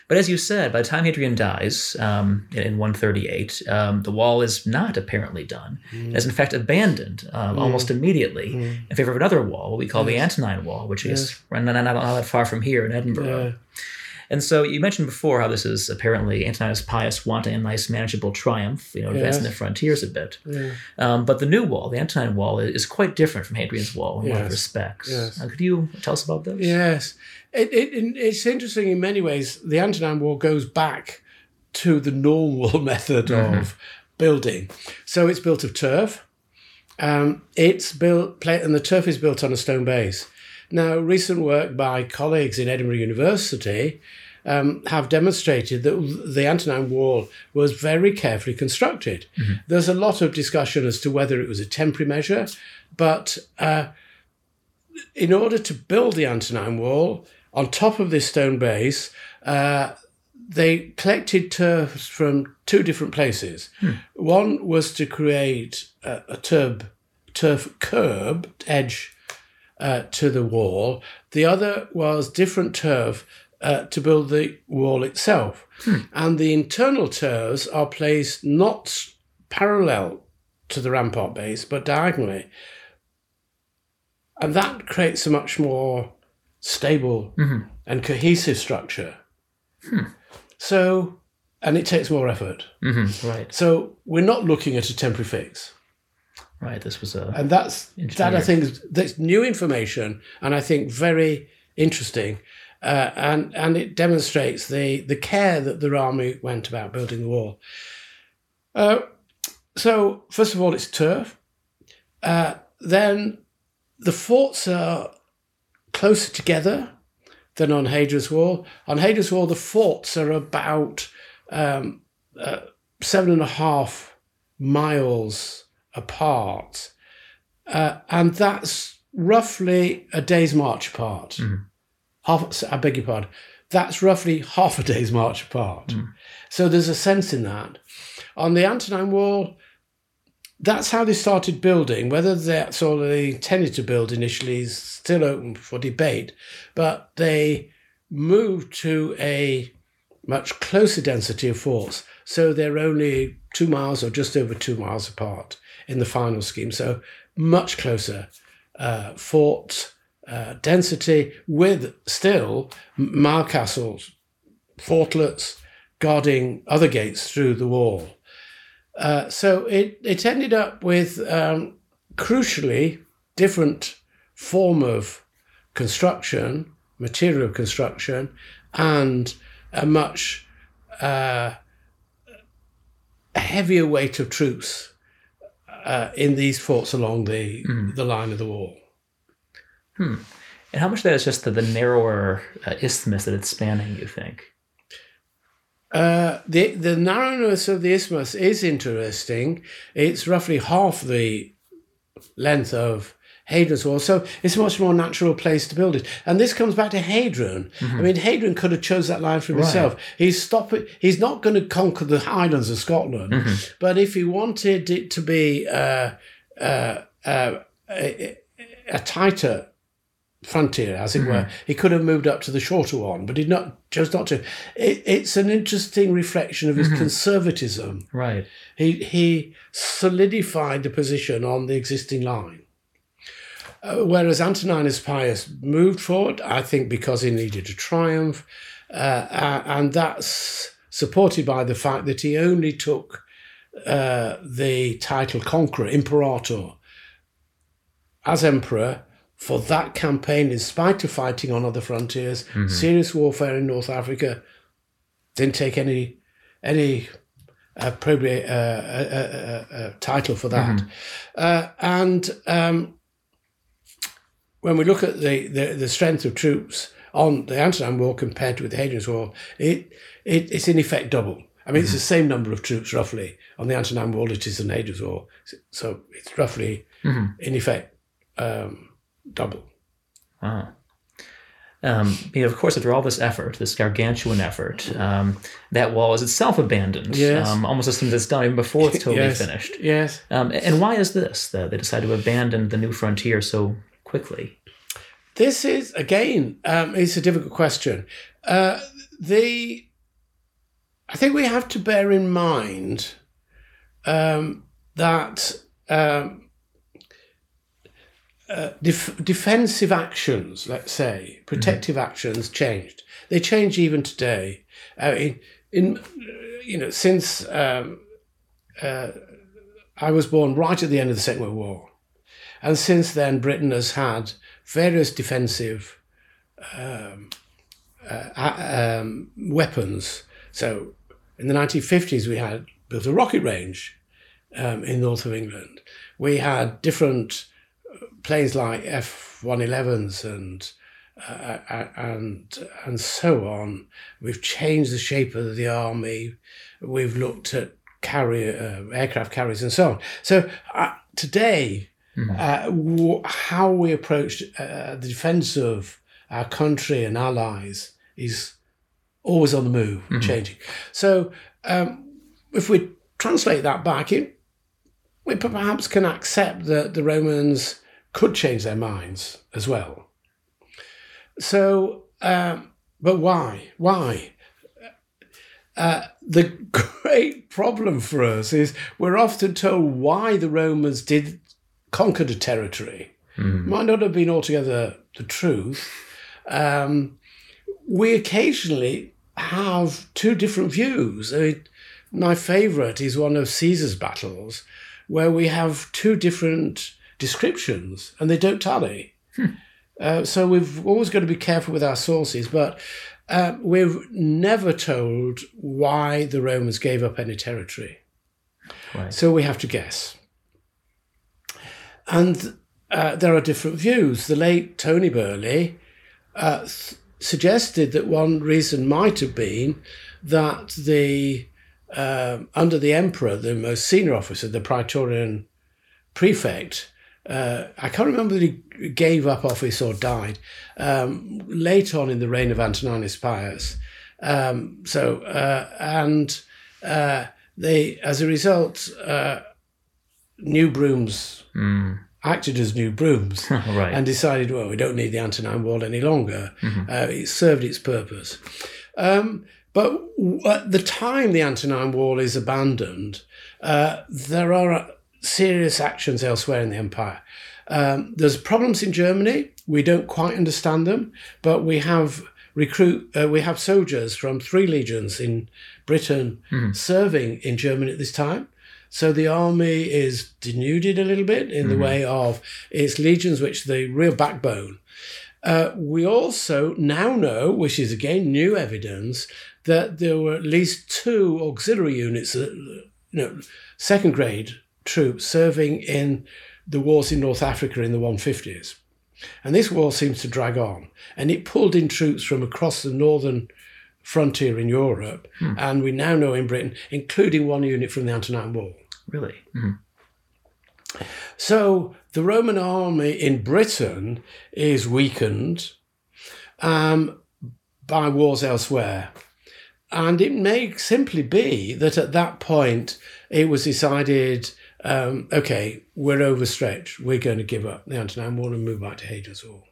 But as you said, by the time Hadrian dies um, in, in 138, um, the wall is not apparently done. Mm. It is in fact abandoned um, almost immediately in favor of another wall, what we call the Antonine Wall, which is not, not, not that far from here in Edinburgh. Yeah. And so you mentioned before how this is apparently Antoninus Pius wanting a nice manageable triumph, you know, advancing Yes. the frontiers a bit. yeah. Um, but the new wall, the Antonine Wall, is quite different from Hadrian's Wall in a lot of respects. Yes. Uh, could you tell us about this? Yes, it, it, it- it's interesting in many ways. The Antonine Wall goes back to the normal method of building. So it's built of turf. Um, it's built, and the turf is built on a stone base. Now, recent work by colleagues in Edinburgh University um, have demonstrated that the Antonine Wall was very carefully constructed. There's a lot of discussion as to whether it was a temporary measure, but uh, in order to build the Antonine Wall, on top of this stone base, uh, they collected turf from two different places. One was to create a, a turf, turf curb edge uh, to the wall. The other was different turf uh, to build the wall itself. And the internal turfs are placed not parallel to the rampart base, but diagonally. And that creates a much more stable and cohesive structure. So, and it takes more effort. hmm Right, So we're not looking at a temporary fix. Right. This was a And that's that I think is that's new information and I think very interesting. uh, and and it demonstrates the the care that the army went about building the wall. Uh, so first of all, it's turf. Uh, then the forts are closer together than on Hadrian's Wall. On Hadrian's Wall, the forts are about um, uh, seven and a half miles apart, uh, and that's roughly a day's march apart. Mhm. Half, I beg your pardon. That's roughly half a day's march apart. Mm. So there's a sense in that. On the Antonine Wall, that's how they started building. Whether that's all they intended to build initially is still open for debate, but they moved to a much closer density of forts. So they're only two miles or just over two miles apart in the final scheme. So much closer uh, fort uh, density with still milecastles, fortlets guarding other gates through the wall. Uh, so it, it ended up with um, crucially different form of construction, material construction, and a much uh, heavier weight of troops uh, in these forts along the the line of the wall. And how much of that is just the, the narrower uh, isthmus that it's spanning, you think? Uh, the the narrowness of the isthmus is interesting. It's roughly half the length of Hadrian's Wall, so it's a much more natural place to build it. And this comes back to Hadrian. I mean, Hadrian could have chose that line for himself. He's stop it. He's not going to conquer the Highlands of Scotland, but if he wanted it to be uh, uh, uh, a, a tighter frontier, as it were. He could have moved up to the shorter one, but he not chose not to. It, it's an interesting reflection of his conservatism. Right. He he solidified the position on the existing line. Uh, whereas Antoninus Pius moved forward, I think, because he needed a triumph, uh, and that's supported by the fact that he only took uh, the title conqueror, imperator, as emperor for that campaign, in spite of fighting on other frontiers, serious warfare in North Africa, didn't take any any appropriate uh, uh, uh, uh, title for that. Uh, and um, when we look at the, the, the strength of troops on the Antonine Wall compared with the Hadrian's Wall, it, it it's in effect double. I mean, it's the same number of troops roughly on the Antonine Wall it is on the Hadrian's Wall. So it's roughly, in effect, um, double. Wow. Um, you know, of course, after all this effort, this gargantuan effort, um, that wall is itself abandoned. Yes. Um, almost as soon as it's done, even before it's totally yes. finished. Yes. Um, and why is this? That they decide to abandon the new frontier so quickly? This is again, um, it's a difficult question. Uh, the, I think we have to bear in mind um, that um, uh, def- defensive actions, let's say, protective actions, changed. They change even today. Uh, in, in, you know, since um, uh, I was born right at the end of the Second World War, and since then, Britain has had various defensive um, uh, uh, um, weapons. So in the 1950s, we had built a rocket range um, in north of England. We had different planes like F-111s and uh, uh, and and so on. We've changed the shape of the army. We've looked at carrier uh, aircraft carriers and so on. So uh, today, uh, w- how we approach uh, the defence of our country and allies is always on the move, changing. So um, if we translate that back, it, we perhaps can accept that the Romans could change their minds as well. So, um, but why? Why? Uh, the great problem for us is we're often told why the Romans did conquer the territory. Might not have been altogether the truth. Um, we occasionally have two different views. I mean, my favourite is one of Caesar's battles, where we have two different descriptions and they don't tally. Uh, so we've always got to be careful with our sources, but uh, we're never told why the Romans gave up any territory. Right. So we have to guess. And uh, there are different views. The late Tony Birley uh, suggested that one reason might have been that the um under the emperor, the most senior officer, the Praetorian prefect, uh, I can't remember that he gave up office or died um, late on in the reign of Antoninus Pius. Um, so uh, and uh, they, as a result, uh, new brooms Mm. acted as new brooms right. and decided, well, we don't need the Antonine Wall any longer. Uh, it served its purpose. Um, but w- at the time the Antonine Wall is abandoned, uh, there are serious actions elsewhere in the empire. Um, there's problems in Germany. We don't quite understand them, but we have recruit. Uh, we have soldiers from three legions in Britain serving in Germany at this time. So the army is denuded a little bit in the way of its legions, which are the real backbone. Uh, we also now know, which is again new evidence, that there were at least two auxiliary units, uh, you know, second grade troops serving in the wars in North Africa in the 150s. And this war seems to drag on. And it pulled in troops from across the northern frontier in Europe. And we now know in Britain, including one unit from the Antonine Wall. Really? Mhm. So the Roman army in Britain is weakened um, by wars elsewhere. And it may simply be that at that point it was decided um, okay, we're overstretched. We're going to give up the Antonine Wall and move back to Hadrian's Wall.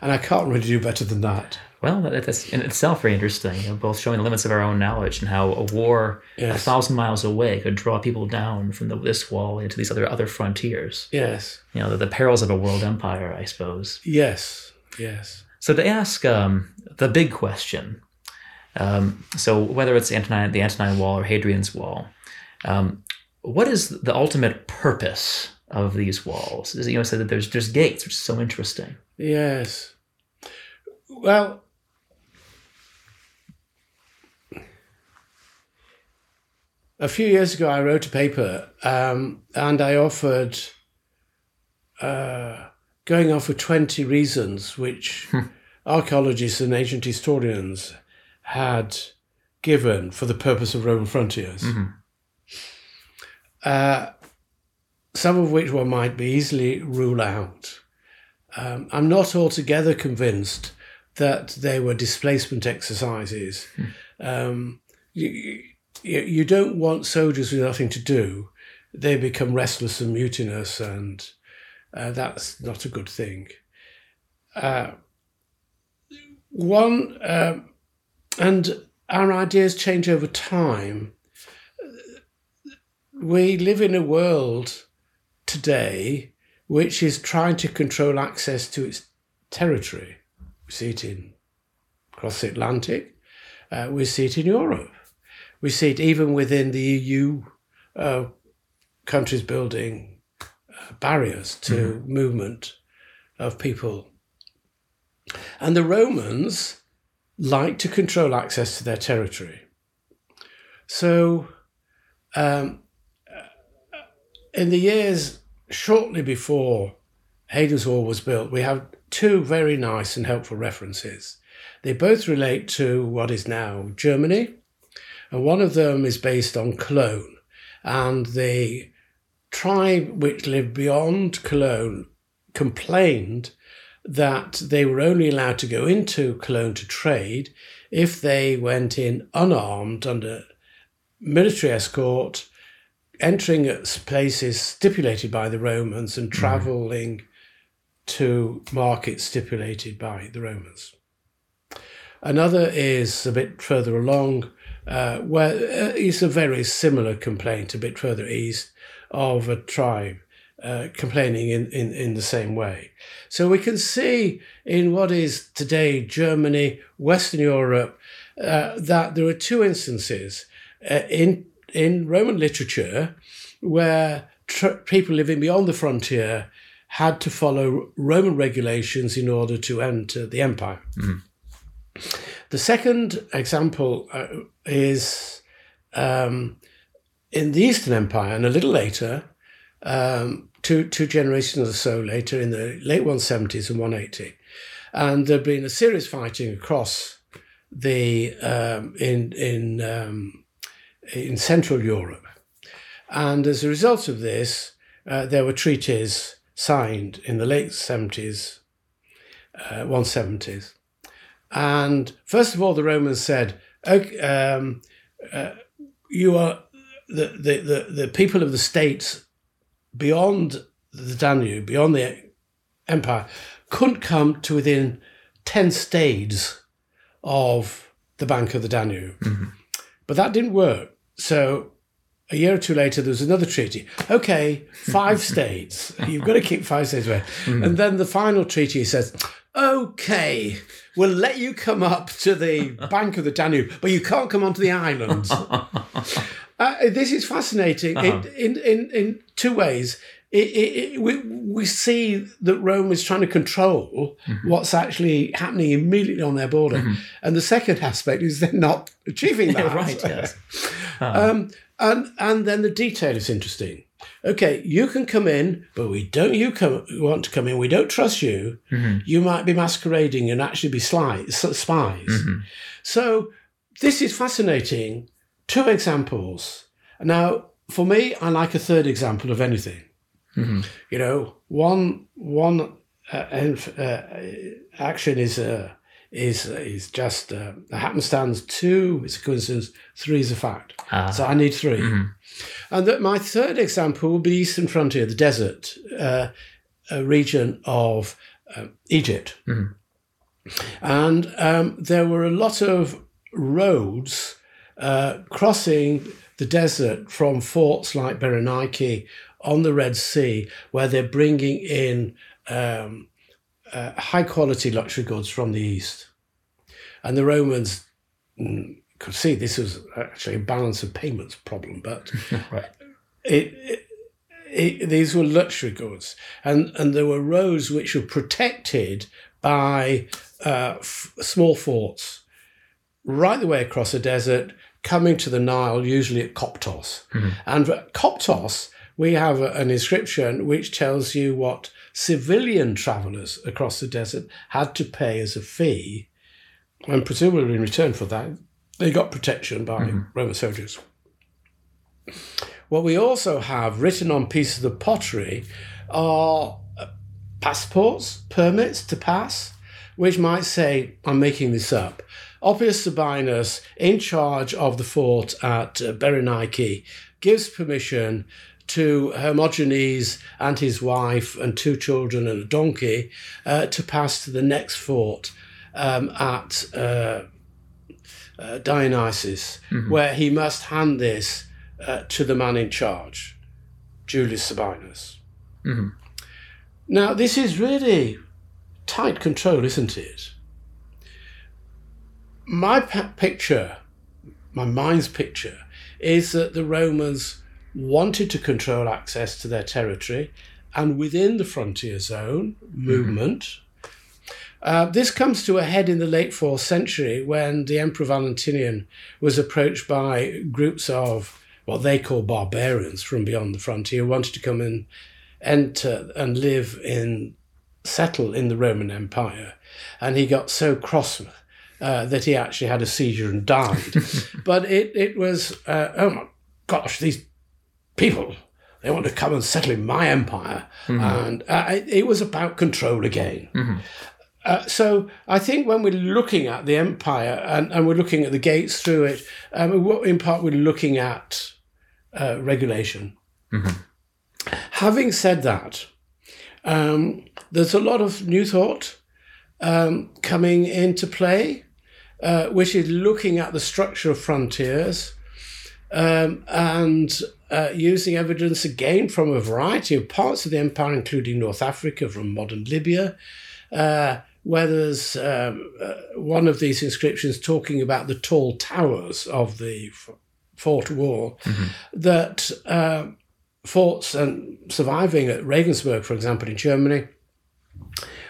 And I can't really do better than that. Well, that's in itself very interesting. You know, both showing the limits of our own knowledge and how a war a thousand miles away could draw people down from the, this wall into these other other frontiers. Yes, You know, the, the perils of a world empire, I suppose. yes, yes. So to ask um, the big question, um, so whether it's Antonine, the Antonine Wall or Hadrian's Wall, um, what is the ultimate purpose of these walls? Is it, you know, said that there's there's gates, which is so interesting. Yes. Well, a few years ago, I wrote a paper um, and I offered uh, going off for 20 reasons which archaeologists and ancient historians had given for the purpose of Roman frontiers. Uh, some of which one might be easily rule out. Um, I'm not altogether convinced that they were displacement exercises. Um, you, you, don't want soldiers with nothing to do. They become restless and mutinous, and uh, that's not a good thing. Uh, one, um, and our ideas change over time. We live in a world today which is trying to control access to its territory. We see it in across the Atlantic. Uh, we see it in Europe. We see it even within the EU uh, countries building uh, barriers to movement of people. And the Romans like to control access to their territory. So, um, in the years shortly before Hadrian's Wall was built, we have two very nice and helpful references. They both relate to what is now Germany, and one of them is based on Cologne. And the tribe which lived beyond Cologne complained that they were only allowed to go into Cologne to trade if they went in unarmed under military escort entering at places stipulated by the Romans and hmm. traveling to markets stipulated by the Romans. Another is a bit further along, uh, where uh, it's a very similar complaint, a bit further east, of a tribe uh, complaining in, in, in the same way. So we can see in what is today Germany, Western Europe, uh, that there are two instances uh, in in Roman literature where tr- people living beyond the frontier had to follow Roman regulations in order to enter the empire. The second example uh, is um, in the Eastern Empire, and a little later, um, two two generations or so later, in the late 170s and 180, and there'd been a serious fighting across the um, in in um, in Central Europe, and as a result of this, uh, there were treaties signed in the late 70s, uh, 170s, and first of all, the Romans said, okay, um, uh, "You are the, the the the people of the states beyond the Danube, beyond the empire, couldn't come to within ten stades." of the bank of the Danube. But that didn't work. So a year or two later, there was another treaty. Okay, five stades. You've got to keep five stades away. And then the final treaty says, okay, we'll let you come up to the bank of the Danube, but you can't come onto the island. Uh, this is fascinating in, in, in, in two ways. It, it, it, we, we see that Rome is trying to control what's actually happening immediately on their border. And the second aspect is they're not achieving that. right. Yes. Um, and and then the detail is interesting. Okay, you can come in, but we don't. You come want to come in. We don't trust you. You might be masquerading and actually be sly, spies. So this is fascinating. Two examples. Now, for me, I like a third example of anything. You know, one one uh, uh, action is uh, is is just uh, a happenstance. Two is a coincidence. Three is a fact. Ah. So I need 3 And that my third example will be Eastern Frontier, the desert uh, a region of uh, Egypt. And um, there were a lot of roads uh, crossing the desert from forts like Berenike on the Red Sea, where they're bringing in um, uh, high quality luxury goods from the east. And the Romans mm, could see this was actually a balance of payments problem, but right. it, it, it, these were luxury goods, and and there were roads which were protected by uh, f- small forts right the way across the desert, coming to the Nile, usually at Koptos. And at Koptos, we have a- an inscription which tells you what civilian travelers across the desert had to pay as a fee, and presumably in return for that, they got protection by Roman soldiers. What we also have written on pieces of pottery are uh, passports, permits to pass, which might say, I'm making this up. Oppius Sabinus, in charge of the fort at uh, Berenike, gives permission to Hermogenes and his wife and two children and a donkey uh, to pass to the next fort um, at uh, uh, Dionysus, where he must hand this uh, to the man in charge, Julius Sabinus. Now, this is really tight control, isn't it? My p- picture, my mind's picture, is that the Romans wanted to control access to their territory and within the frontier zone movement. Uh, this comes to a head in the late fourth century when the Emperor Valentinian was approached by groups of what they call barbarians from beyond the frontier, who wanted to come and enter and live in, settle in the Roman Empire. And he got so cross uh, that he actually had a seizure and died. but it, it was, uh, oh my gosh, these people, they want to come and settle in my empire. And uh, it, it was about control again. Uh, so I think when we're looking at the empire and, and we're looking at the gates through it, um, what- in part we're looking at uh, regulation. Having said that, um, there's a lot of new thought um, coming into play, uh, which is looking at the structure of frontiers um, and uh, using evidence again from a variety of parts of the empire, including North Africa, from modern Libya, uh, where there's um, uh, one of these inscriptions talking about the tall towers of the f- fort wall that uh, forts and surviving at Regensburg, for example, in Germany,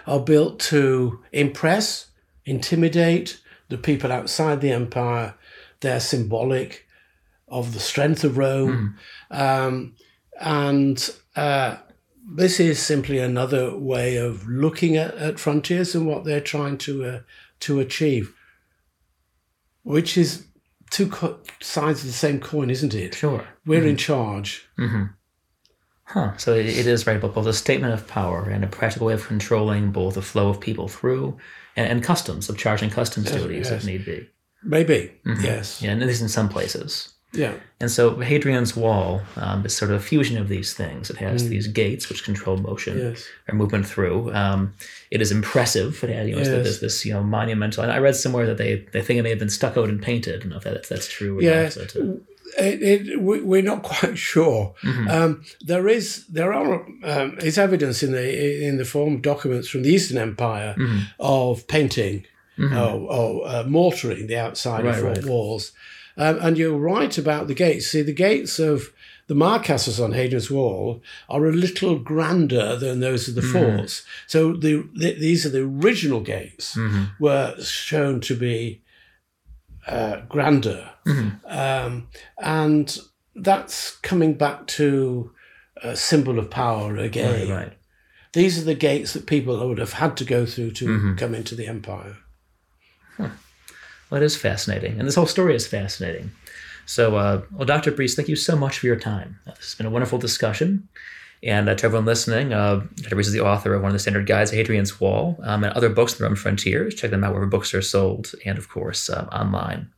are built to impress, intimidate the people outside the empire. They're symbolic of the strength of Rome. Um, and uh, this is simply another way of looking at, at frontiers and what they're trying to uh, to achieve, which is two co- sides of the same coin, isn't it? Sure. We're in charge. Huh. So it, it is right, but both a statement of power and a practical way of controlling both the flow of people through and, and customs, of charging customs duties yes. if need be. Maybe. Yes. Yeah, and at least in some places. Yeah. And so Hadrian's Wall um, is sort of a fusion of these things. It has these gates which control motion Yes. or movement through. Um, it is impressive. It had, you know, Yes. this, this you know monumental. And I read somewhere that they they think it may have been stuccoed and painted. I don't know if that's that's true or not. Uh, It, it, we, we're not quite sure. Um, there is there are um, is evidence in the in the form of documents from the Eastern Empire of painting or, or uh, mortaring the outside of Right, fort right. walls. Um, and you're right about the gates. See, the gates of the milecastles on Hadrian's Wall are a little grander than those of the forts. So the, the these are the original gates were shown to be uh, grander, um, and that's coming back to a symbol of power again. right, right. These are the gates that people would have had to go through to come into the empire. Well, it is fascinating, and this whole story is fascinating. So, uh, well, Dr. Breeze, thank you so much for your time. Uh, This has been a wonderful discussion. And uh, to everyone listening, uh, Dr. Breeze is the author of one of the standard guides, Hadrian's Wall, um, and other books on the Roman frontiers. Check them out wherever books are sold, and of course, uh, online.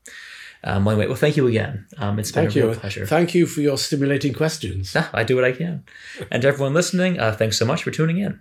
Um, well, anyway, well, thank you again. Um, it's been Thank a you. real pleasure. Thank you for your stimulating questions. I do what I can. And to everyone listening, uh, thanks so much for tuning in.